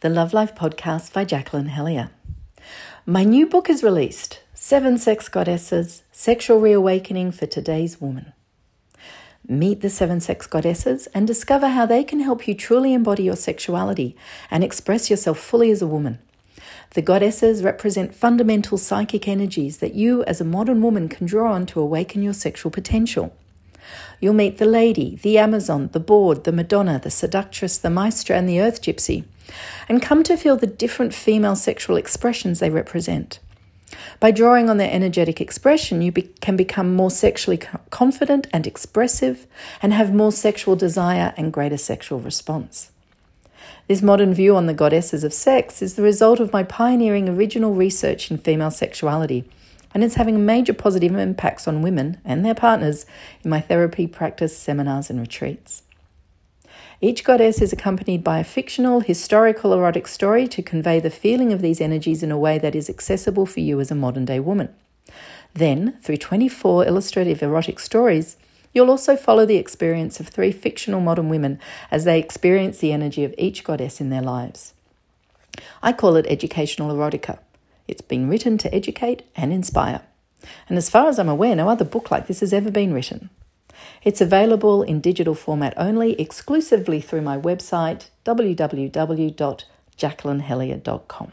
the Love Life podcast by Jacqueline Hellyer. My new book is released Seven Sex Goddesses Sexual Reawakening for Today's Woman. Meet the seven sex goddesses and discover how they can help you truly embody your sexuality and express yourself fully as a woman. The goddesses represent fundamental psychic energies that you, as a modern woman, can draw on to awaken your sexual potential. You'll meet the lady, the Amazon, the Bawd, the Madonna, the seductress, the maestra, and the earth gypsy and come to feel the different female sexual expressions they represent. By drawing on their energetic expression, you be- can become more sexually confident and expressive and have more sexual desire and greater sexual response. This modern view on the goddesses of sex is the result of my pioneering original research in female sexuality, and it's having major positive impacts on women and their partners in my therapy practice, seminars, and retreats. Each goddess is accompanied by a fictional, historical, erotic story to convey the feeling of these energies in a way that is accessible for you as a modern day woman. Then, through 24 illustrative erotic stories, you'll also follow the experience of three fictional modern women as they experience the energy of each goddess in their lives. I call it educational erotica. It's been written to educate and inspire. And as far as I'm aware, no other book like this has ever been written. It's available in digital format only, exclusively through my website, www.jacquelinehellyer.com.